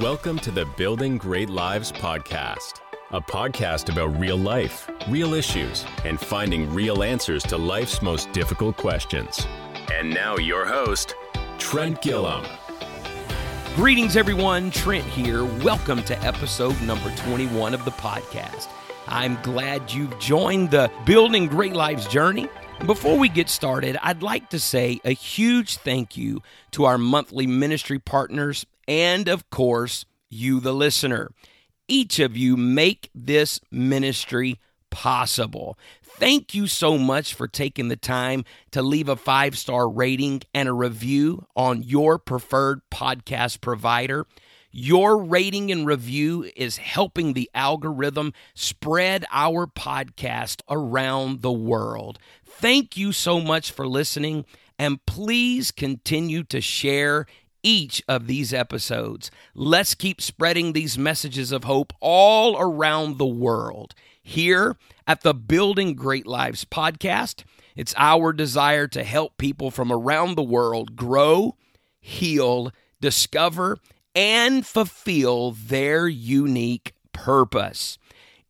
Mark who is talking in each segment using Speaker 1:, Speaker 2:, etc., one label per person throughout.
Speaker 1: Welcome to the Building Great Lives podcast, a podcast about real life, real issues, and finding real answers to life's most difficult questions. And now, your host, Trent Gilliam.
Speaker 2: Greetings, everyone. Trent here. Welcome to episode number 21 of the podcast. I'm glad you've joined the Building Great Lives journey. Before we get started, I'd like to say a huge thank you to our monthly ministry partners and, of course, you, the listener. Each of you make this ministry possible. Thank you so much for taking the time to leave a five star rating and a review on your preferred podcast provider. Your rating and review is helping the algorithm spread our podcast around the world. Thank you so much for listening, and please continue to share each of these episodes. Let's keep spreading these messages of hope all around the world. Here at the Building Great Lives podcast, it's our desire to help people from around the world grow, heal, discover, and fulfill their unique purpose.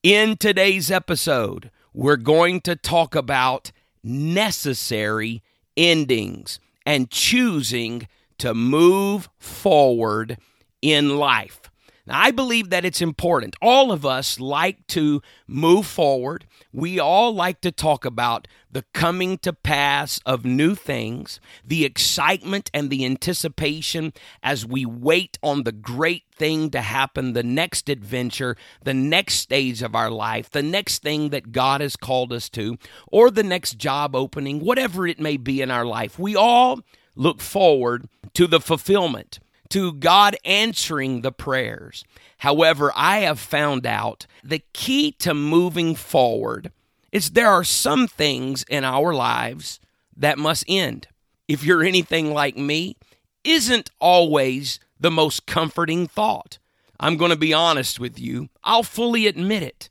Speaker 2: In today's episode, we're going to talk about necessary endings and choosing to move forward in life. Now, I believe that it's important. All of us like to move forward. We all like to talk about the coming to pass of new things, the excitement and the anticipation as we wait on the great thing to happen, the next adventure, the next stage of our life, the next thing that God has called us to, or the next job opening, whatever it may be in our life. We all look forward to the fulfillment to God answering the prayers. However, I have found out the key to moving forward is there are some things in our lives that must end. If you're anything like me, isn't always the most comforting thought. I'm going to be honest with you. I'll fully admit it.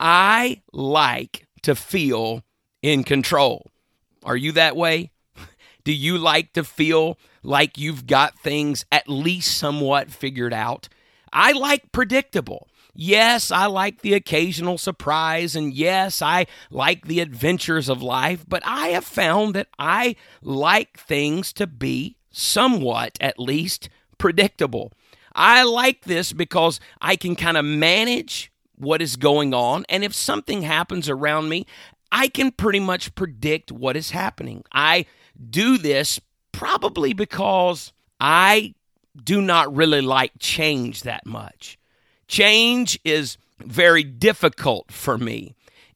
Speaker 2: I like to feel in control. Are you that way? Do you like to feel like you've got things at least somewhat figured out. I like predictable. Yes, I like the occasional surprise, and yes, I like the adventures of life, but I have found that I like things to be somewhat, at least, predictable. I like this because I can kind of manage what is going on, and if something happens around me, I can pretty much predict what is happening. I do this Probably because I do not really like change that much. Change is very difficult for me,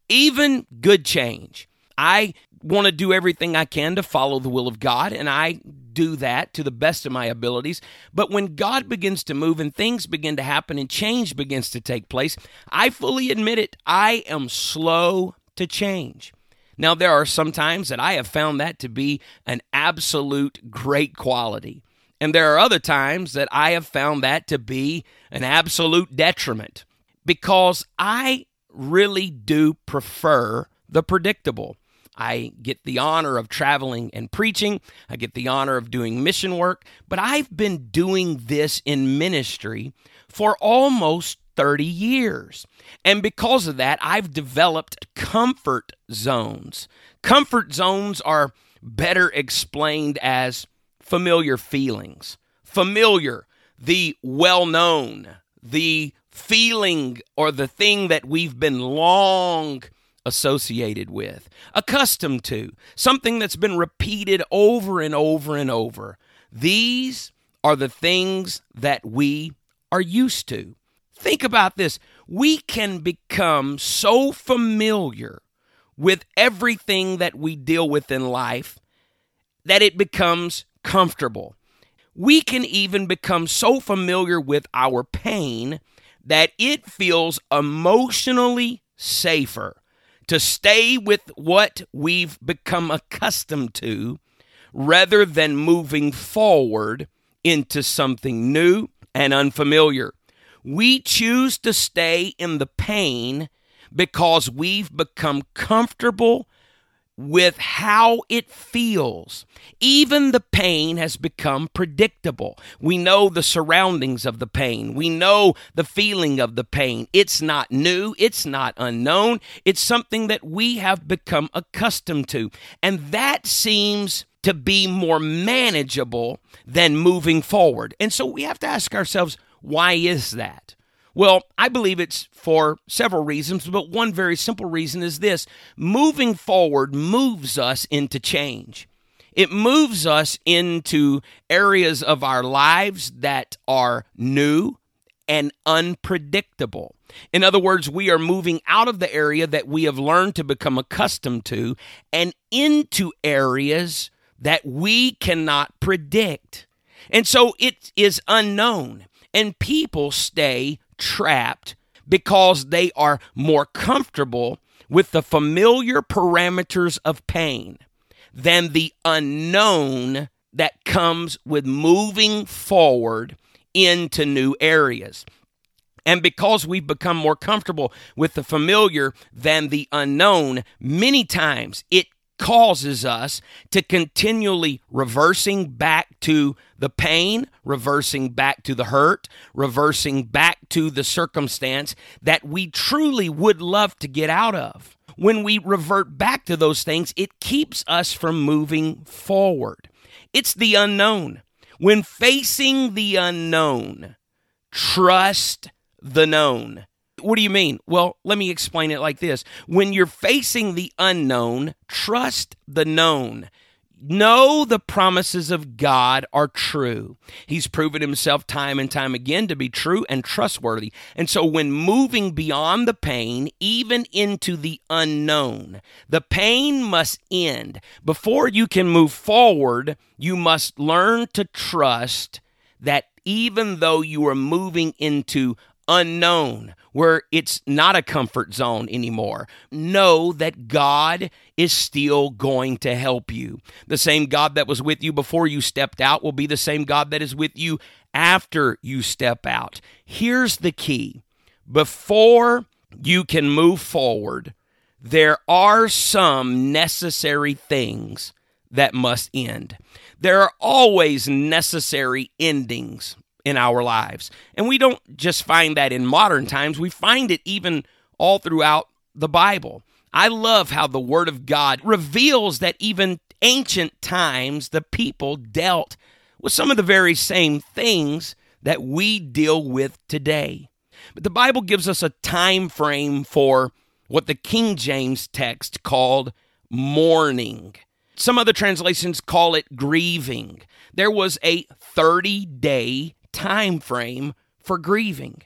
Speaker 2: even good change. I want to do everything I can to follow the will of God, and I do that to the best of my abilities. But when God begins to move and things begin to happen and change begins to take place, I fully admit it, I am slow to change. Now, there are some times that I have found that to be an absolute great quality. And there are other times that I have found that to be an absolute detriment because I really do prefer the predictable. I get the honor of traveling and preaching. I get the honor of doing mission work, but I've been doing this in ministry for almost 30 years. And because of that, I've developed comfort zones. Comfort zones are better explained as familiar feelings. Familiar, the well known, the feeling or the thing that we've been long associated with, accustomed to, something that's been repeated over and over and over. These are the things that we are used to. Think about this. We can become so familiar with everything that we deal with in life that it becomes comfortable. We can even become so familiar with our pain that it feels emotionally safer to stay with what we've become accustomed to rather than moving forward into something new and unfamiliar. We choose to stay in the pain because we've become comfortable with how it feels. Even the pain has become predictable. We know the surroundings of the pain. We know the feeling of the pain. It's not new. It's not unknown. It's something that we have become accustomed to. And that seems to be more manageable than moving forward. And so we have to ask ourselves, why is that? Well, I believe it's for several reasons, but one very simple reason is this moving forward moves us into change. It moves us into areas of our lives that are new and unpredictable. In other words, we are moving out of the area that we have learned to become accustomed to and into areas that we cannot predict. And so it is unknown, and people stay trapped because they are more comfortable with the familiar parameters of pain than the unknown that comes with moving forward into new areas. And because we've become more comfortable with the familiar than the unknown, many times it causes us to continually reversing back to the pain, reversing back to the hurt, reversing back to the circumstance that we truly would love to get out of. When we revert back to those things, it keeps us from moving forward. It's the unknown. When facing the unknown, trust the known. What do you mean? Well, let me explain it like this. When you're facing the unknown, trust the known. Know the promises of God are true. He's proven himself time and time again to be true and trustworthy. And so, when moving beyond the pain, even into the unknown, the pain must end. Before you can move forward, you must learn to trust that even though you are moving into unknown, where it's not a comfort zone anymore. Know that God is still going to help you. The same God that was with you before you stepped out will be the same God that is with you after you step out. Here's the key before you can move forward, there are some necessary things that must end. There are always necessary endings in our lives. And we don't just find that in modern times, we find it even all throughout the Bible. I love how the Word of God reveals that even ancient times, the people dealt with some of the very same things that we deal with today. But the Bible gives us a time frame for what the King James text called mourning. Some other translations call it grieving. There was a 30 day time frame for grieving.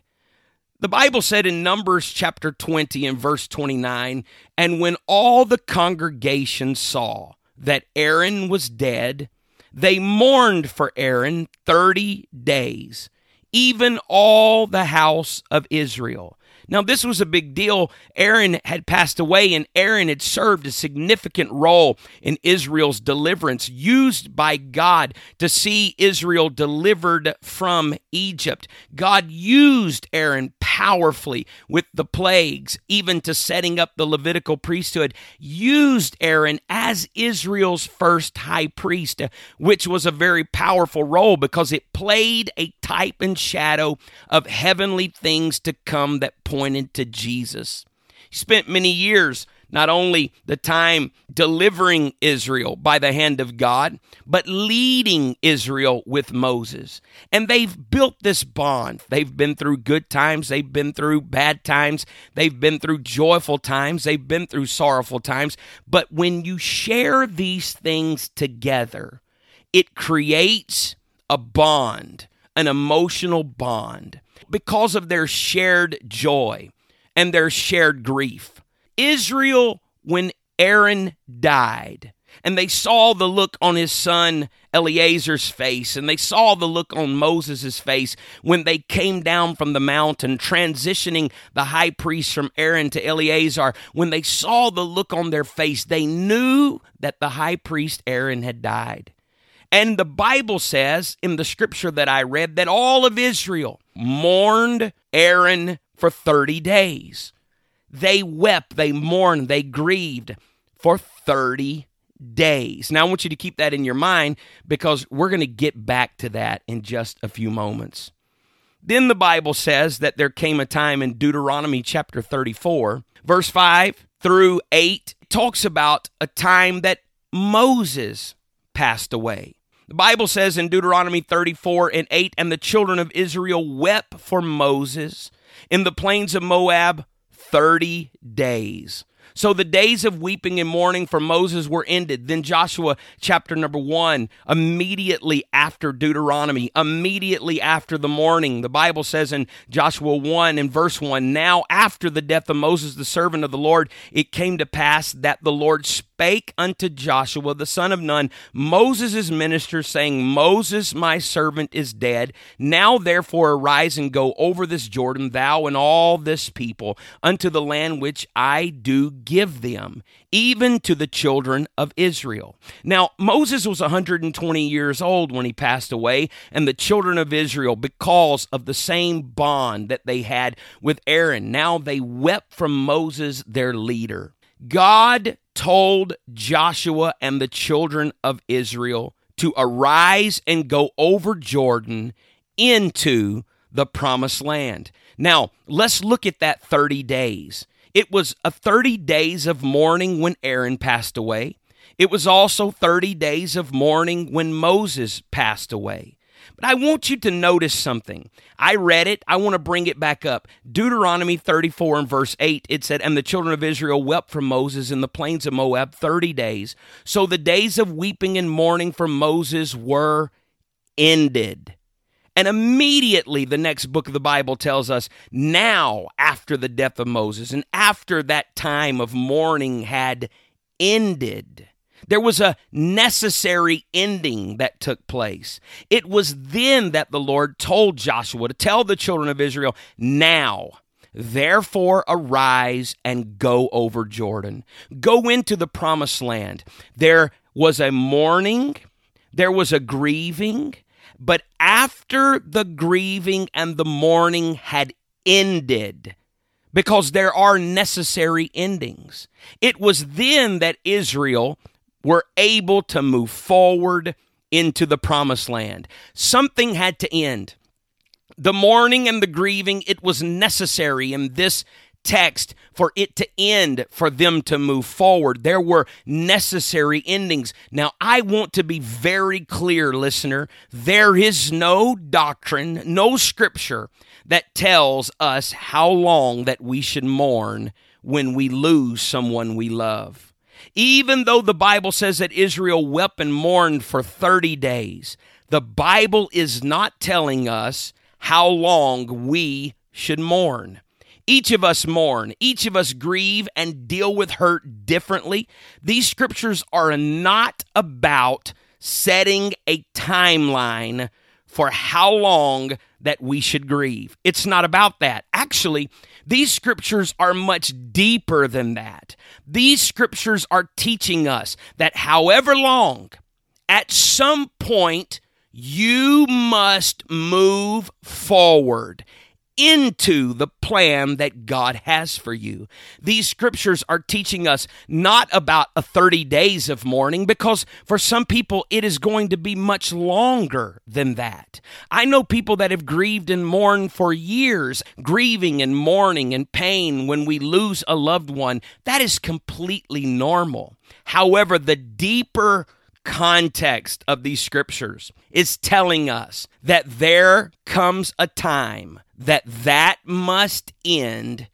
Speaker 2: The Bible said in Numbers chapter 20 and verse 29 And when all the congregation saw that Aaron was dead, they mourned for Aaron 30 days, even all the house of Israel. Now, this was a big deal. Aaron had passed away, and Aaron had served a significant role in Israel's deliverance, used by God to see Israel delivered from Egypt. God used Aaron powerfully with the plagues, even to setting up the Levitical priesthood, used Aaron as Israel's first high priest, which was a very powerful role because it played a type and shadow of heavenly things to come that pointed to Jesus. He spent many years not only the time delivering Israel by the hand of God, but leading Israel with Moses. And they've built this bond. They've been through good times, they've been through bad times, they've been through joyful times, they've been through sorrowful times. But when you share these things together, it creates a bond, an emotional bond because of their shared joy and their shared grief. Israel, when Aaron died, and they saw the look on his son Eleazar's face, and they saw the look on Moses' face when they came down from the mountain, transitioning the high priest from Aaron to Eleazar. When they saw the look on their face, they knew that the high priest Aaron had died. And the Bible says in the scripture that I read that all of Israel mourned Aaron for 30 days. They wept, they mourned, they grieved for 30 days. Now, I want you to keep that in your mind because we're going to get back to that in just a few moments. Then the Bible says that there came a time in Deuteronomy chapter 34, verse 5 through 8, talks about a time that Moses passed away. The Bible says in Deuteronomy 34 and 8, and the children of Israel wept for Moses in the plains of Moab 30 days. So the days of weeping and mourning for Moses were ended. Then Joshua chapter number one, immediately after Deuteronomy, immediately after the mourning, the Bible says in Joshua 1 and verse 1 Now after the death of Moses, the servant of the Lord, it came to pass that the Lord spake unto Joshua the son of Nun, Moses' minister, saying, Moses, my servant, is dead. Now therefore arise and go over this Jordan, thou and all this people, unto the land which I do give them, even to the children of Israel. Now, Moses was 120 years old when he passed away, and the children of Israel, because of the same bond that they had with Aaron, now they wept from Moses, their leader. God told Joshua and the children of Israel to arise and go over Jordan into the promised land. Now, let's look at that 30 days. It was a 30 days of mourning when Aaron passed away. It was also 30 days of mourning when Moses passed away. But I want you to notice something. I read it. I want to bring it back up. Deuteronomy 34 and verse 8, it said, And the children of Israel wept for Moses in the plains of Moab 30 days. So the days of weeping and mourning for Moses were ended. And immediately the next book of the Bible tells us now, after the death of Moses and after that time of mourning had ended, there was a necessary ending that took place. It was then that the Lord told Joshua to tell the children of Israel, Now, therefore, arise and go over Jordan. Go into the promised land. There was a mourning, there was a grieving, but after the grieving and the mourning had ended, because there are necessary endings, it was then that Israel were able to move forward into the promised land. Something had to end. The mourning and the grieving, it was necessary in this text for it to end, for them to move forward. There were necessary endings. Now, I want to be very clear, listener. There is no doctrine, no scripture that tells us how long that we should mourn when we lose someone we love. Even though the Bible says that Israel wept and mourned for 30 days, the Bible is not telling us how long we should mourn. Each of us mourn, each of us grieve and deal with hurt differently. These scriptures are not about setting a timeline for how long that we should grieve. It's not about that. Actually, these scriptures are much deeper than that. These scriptures are teaching us that however long, at some point, you must move forward into the plan that God has for you. These scriptures are teaching us not about a 30 days of mourning because for some people it is going to be much longer than that. I know people that have grieved and mourned for years, grieving and mourning and pain when we lose a loved one. That is completely normal. However, the deeper context of these scriptures is telling us that there comes a time that that must end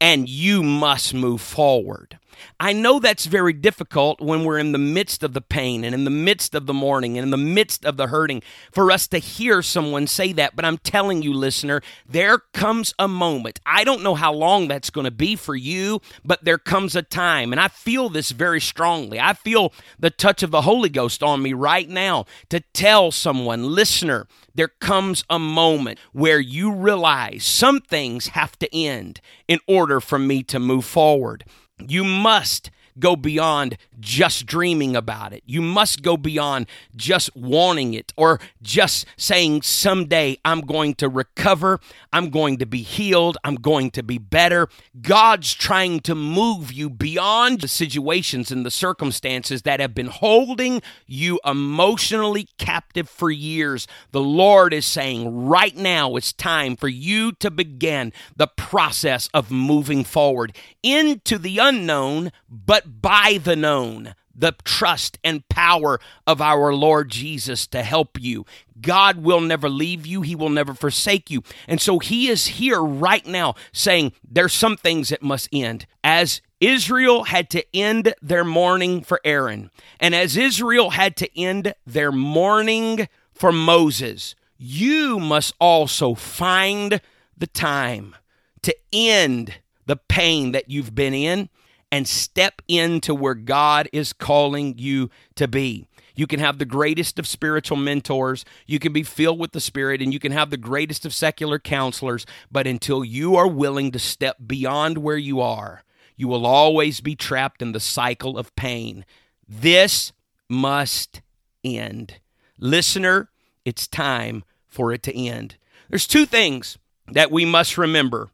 Speaker 2: and you must move forward. I know that's very difficult when we're in the midst of the pain and in the midst of the mourning and in the midst of the hurting for us to hear someone say that. But I'm telling you, listener, there comes a moment. I don't know how long that's going to be for you, but there comes a time. And I feel this very strongly. I feel the touch of the Holy Ghost on me right now to tell someone, listener, there comes a moment where you realize some things have to end in order for me to move forward. You must go beyond just dreaming about it. You must go beyond just wanting it or just saying, someday I'm going to recover, I'm going to be healed, I'm going to be better. God's trying to move you beyond the situations and the circumstances that have been holding you emotionally captive for years. The Lord is saying, right now it's time for you to begin the process of moving forward into the unknown, but by the known the trust and power of our Lord Jesus to help you. God will never leave you, He will never forsake you. And so He is here right now saying there's some things that must end. As Israel had to end their mourning for Aaron, and as Israel had to end their mourning for Moses, you must also find the time to end the pain that you've been in and step into where God is calling you to be. You can have the greatest of spiritual mentors. You can be filled with the Spirit and you can have the greatest of secular counselors. But until you are willing to step beyond where you are, you will always be trapped in the cycle of pain. This must end. Listener, it's time for it to end. There's two things that we must remember.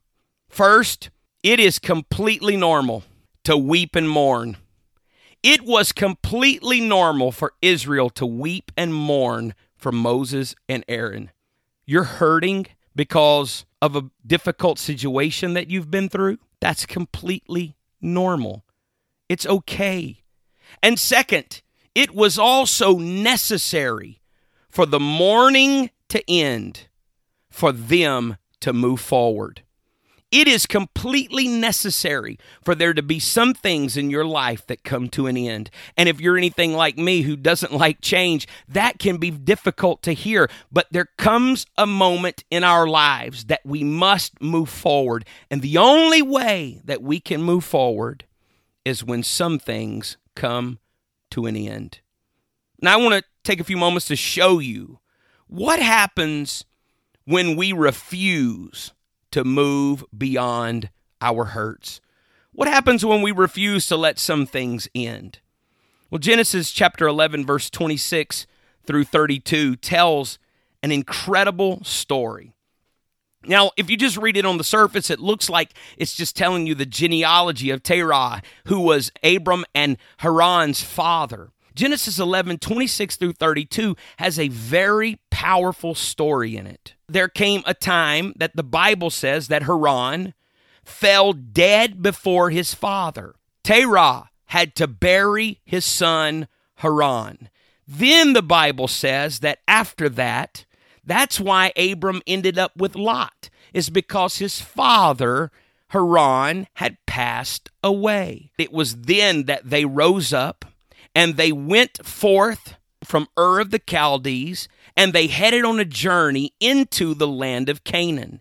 Speaker 2: First, it is completely normal to weep and mourn. It was completely normal for Israel to weep and mourn for Moses and Aaron. You're hurting because of a difficult situation that you've been through. That's completely normal. It's okay. And second, it was also necessary for the mourning to end, for them to move forward. It is completely necessary for there to be some things in your life that come to an end. And if you're anything like me who doesn't like change, that can be difficult to hear. But there comes a moment in our lives that we must move forward. And the only way that we can move forward is when some things come to an end. Now, I want to take a few moments to show you what happens when we refuse to move beyond our hurts? What happens when we refuse to let some things end? Well, Genesis chapter 11, verse 26 through 32 tells an incredible story. Now, if you just read it on the surface, it looks like it's just telling you the genealogy of Terah, who was Abram and Haran's father. Genesis 11, 26 through 32 has a very powerful story in it. There came a time that the Bible says that Haran fell dead before his father. Terah had to bury his son Haran. Then the Bible says that after that, that's why Abram ended up with Lot, is because his father, Haran, had passed away. It was then that they rose up and they went forth from Ur of the Chaldees and they headed on a journey into the land of Canaan.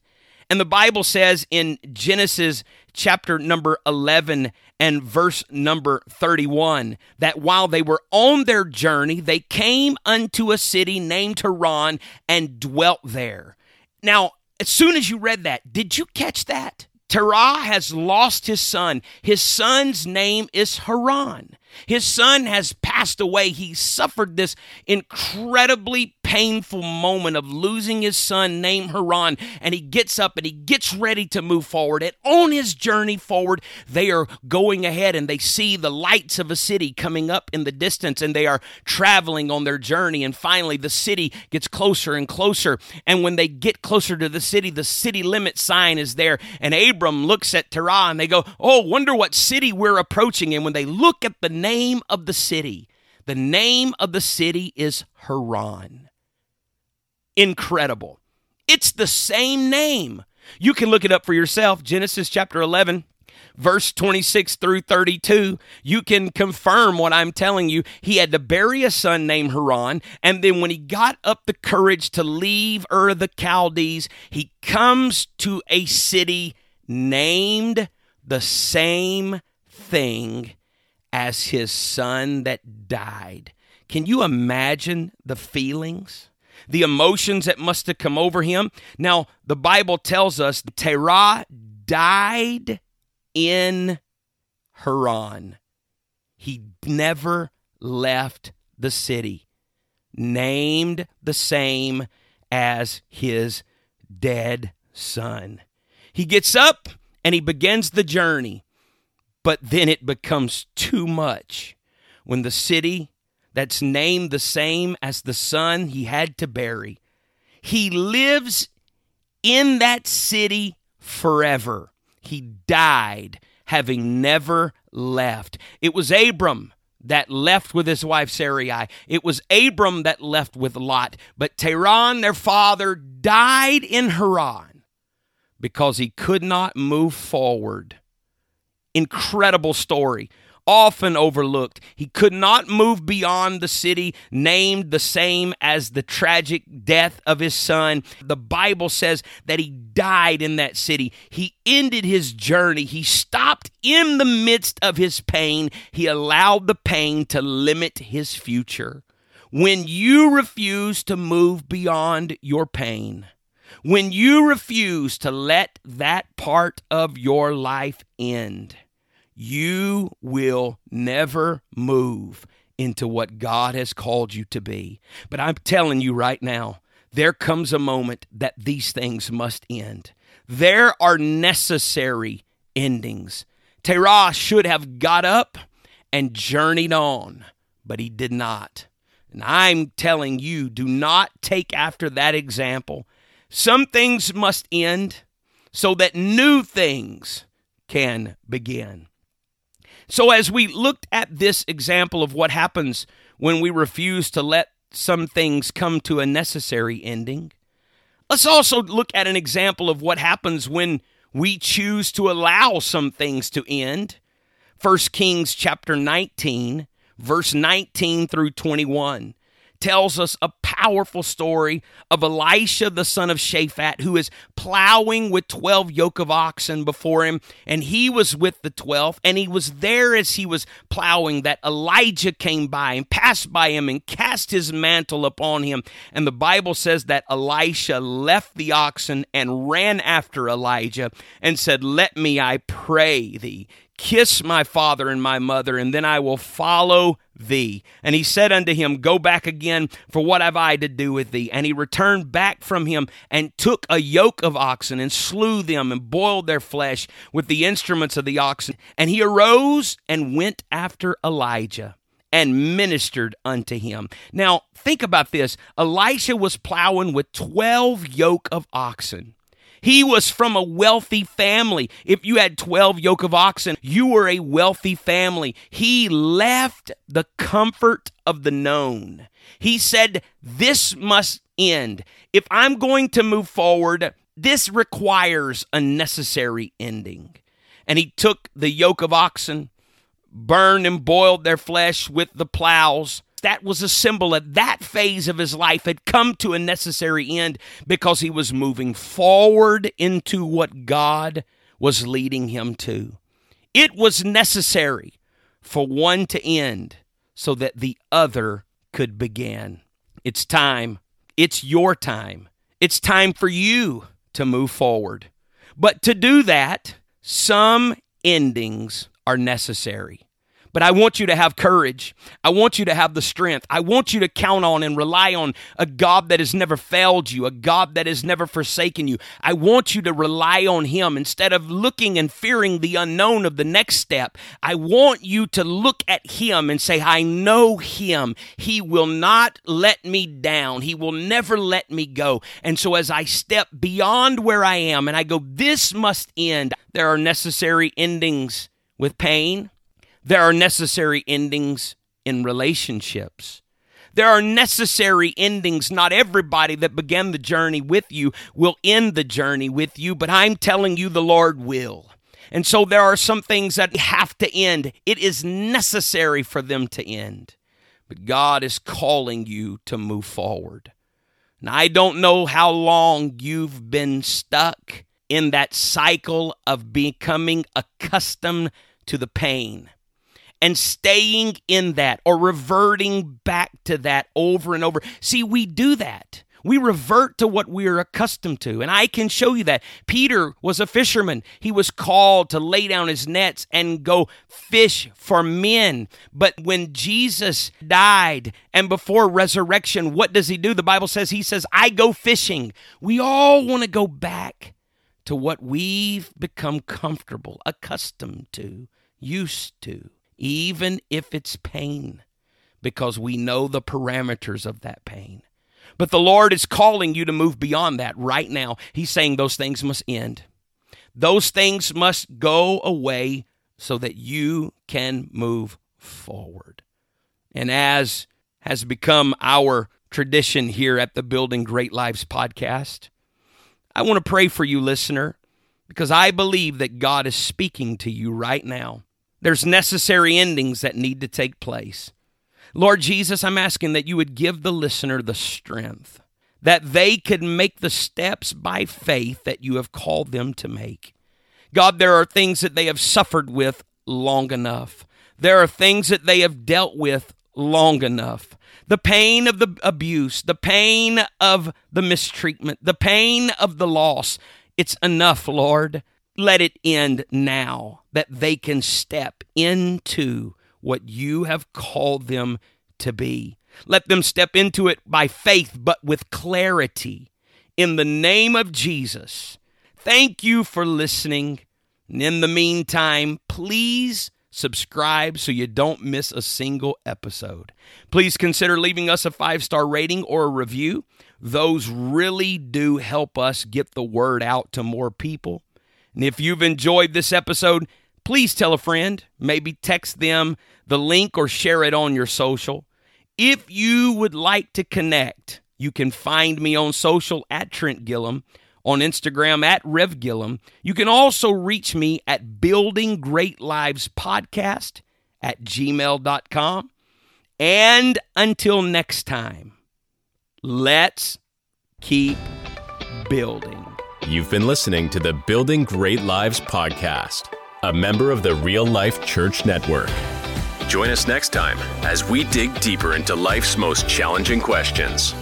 Speaker 2: And the Bible says in Genesis chapter number 11 and verse number 31 that while they were on their journey, they came unto a city named Haran and dwelt there. Now, as soon as you read that, did you catch that? Terah has lost his son. His son's name is Haran. His son has passed away. He suffered this incredibly painful moment of losing his son named Haran, and he gets up and he gets ready to move forward. And on his journey forward, they are going ahead and they see the lights of a city coming up in the distance, and they are traveling on their journey. And finally, the city gets closer and closer. And when they get closer to the city, the city limit sign is there. And Abram looks at Terah and they go, Oh, wonder what city we're approaching. And when they look at the name of the city. The name of the city is Haran. Incredible. It's the same name. You can look it up for yourself. Genesis chapter 11, verse 26 through 32. You can confirm what I'm telling you. He had to bury a son named Haran, and then when he got up the courage to leave Ur the Chaldees, he comes to a city named the same thing as his son that died. Can you imagine the feelings? The emotions that must have come over him. Now, the Bible tells us Terah died in Haran. he never left the city, named the same as his dead son. He gets up and he begins the journey, but then it becomes too much when the city that's named the same as the son he had to bury, he lives in that city forever. He died having never left. It was Abram that left with his wife Sarai. It was Abram that left with Lot. But Terah, their father, died in Haran because he could not move forward. Incredible story often overlooked. He could not move beyond the city named the same as the tragic death of his son. The Bible says that he died in that city. He ended his journey. He stopped in the midst of his pain. He allowed the pain to limit his future. When you refuse to move beyond your pain, when you refuse to let that part of your life end, you will never move into what God has called you to be. But I'm telling you right now, there comes a moment that these things must end. There are necessary endings. Terah should have got up and journeyed on, but he did not. And I'm telling you, do not take after that example. Some things must end so that new things can begin. So, as we looked at this example of what happens when we refuse to let some things come to a necessary ending, let's also look at an example of what happens when we choose to allow some things to end. 1 Kings chapter 19, verse 19 through 21 tells us a powerful story of Elisha, the son of Shaphat, who is plowing with 12 yoke of oxen before him. And he was with the 12. And he was there as he was plowing that Elijah came by and passed by him and cast his mantle upon him. And the Bible says that Elisha left the oxen and ran after Elijah and said, Let me, I pray thee, Kiss my father and my mother, and then I will follow thee. And he said unto him, Go back again, for what have I to do with thee? And he returned back from him and took a yoke of oxen and slew them and boiled their flesh with the instruments of the oxen. And he arose and went after Elijah and ministered unto him. Now, think about this Elisha was plowing with 12 yoke of oxen. He was from a wealthy family. If you had 12 yoke of oxen, you were a wealthy family. He left the comfort of the known. He said, This must end. If I'm going to move forward, this requires a necessary ending. And he took the yoke of oxen, burned and boiled their flesh with the plows, that was a symbol that that phase of his life had come to a necessary end because he was moving forward into what God was leading him to. It was necessary for one to end so that the other could begin. It's time. It's your time. It's time for you to move forward. But to do that, some endings are necessary. But I want you to have courage. I want you to have the strength. I want you to count on and rely on a God that has never failed you, a God that has never forsaken you. I want you to rely on Him instead of looking and fearing the unknown of the next step. I want you to look at Him and say, I know Him. He will not let me down, He will never let me go. And so as I step beyond where I am and I go, this must end, there are necessary endings with pain there are necessary endings in relationships. There are necessary endings. Not everybody that began the journey with you will end the journey with you, but I'm telling you the Lord will. And so there are some things that have to end. It is necessary for them to end. But God is calling you to move forward. And I don't know how long you've been stuck in that cycle of becoming accustomed to the pain and staying in that or reverting back to that over and over. See, we do that. We revert to what we're accustomed to. And I can show you that. Peter was a fisherman. He was called to lay down his nets and go fish for men. But when Jesus died and before resurrection, what does he do? The Bible says he says, I go fishing. We all want to go back to what we've become comfortable, accustomed to, used to, even if it's pain, because we know the parameters of that pain. But the Lord is calling you to move beyond that right now. He's saying those things must end. Those things must go away so that you can move forward. And as has become our tradition here at the Building Great Lives podcast, I want to pray for you, listener, because I believe that God is speaking to you right now. There's necessary endings that need to take place. Lord Jesus, I'm asking that you would give the listener the strength that they could make the steps by faith that you have called them to make. God, there are things that they have suffered with long enough. There are things that they have dealt with long enough. The pain of the abuse, the pain of the mistreatment, the pain of the loss. It's enough, Lord. Let it end now that they can step into what you have called them to be. Let them step into it by faith, but with clarity. In the name of Jesus, thank you for listening. And in the meantime, please subscribe so you don't miss a single episode. Please consider leaving us a five star rating or a review. Those really do help us get the word out to more people. And if you've enjoyed this episode, please tell a friend, maybe text them the link or share it on your social. If you would like to connect, you can find me on social at Trent Gilliam on Instagram at Rev Gilliam. You can also reach me at Building Great Lives Podcast at gmail.com. And until next time, let's keep building.
Speaker 1: You've been listening to the Building Great Lives podcast, a member of the Real Life Church Network. Join us next time as we dig deeper into life's most challenging questions.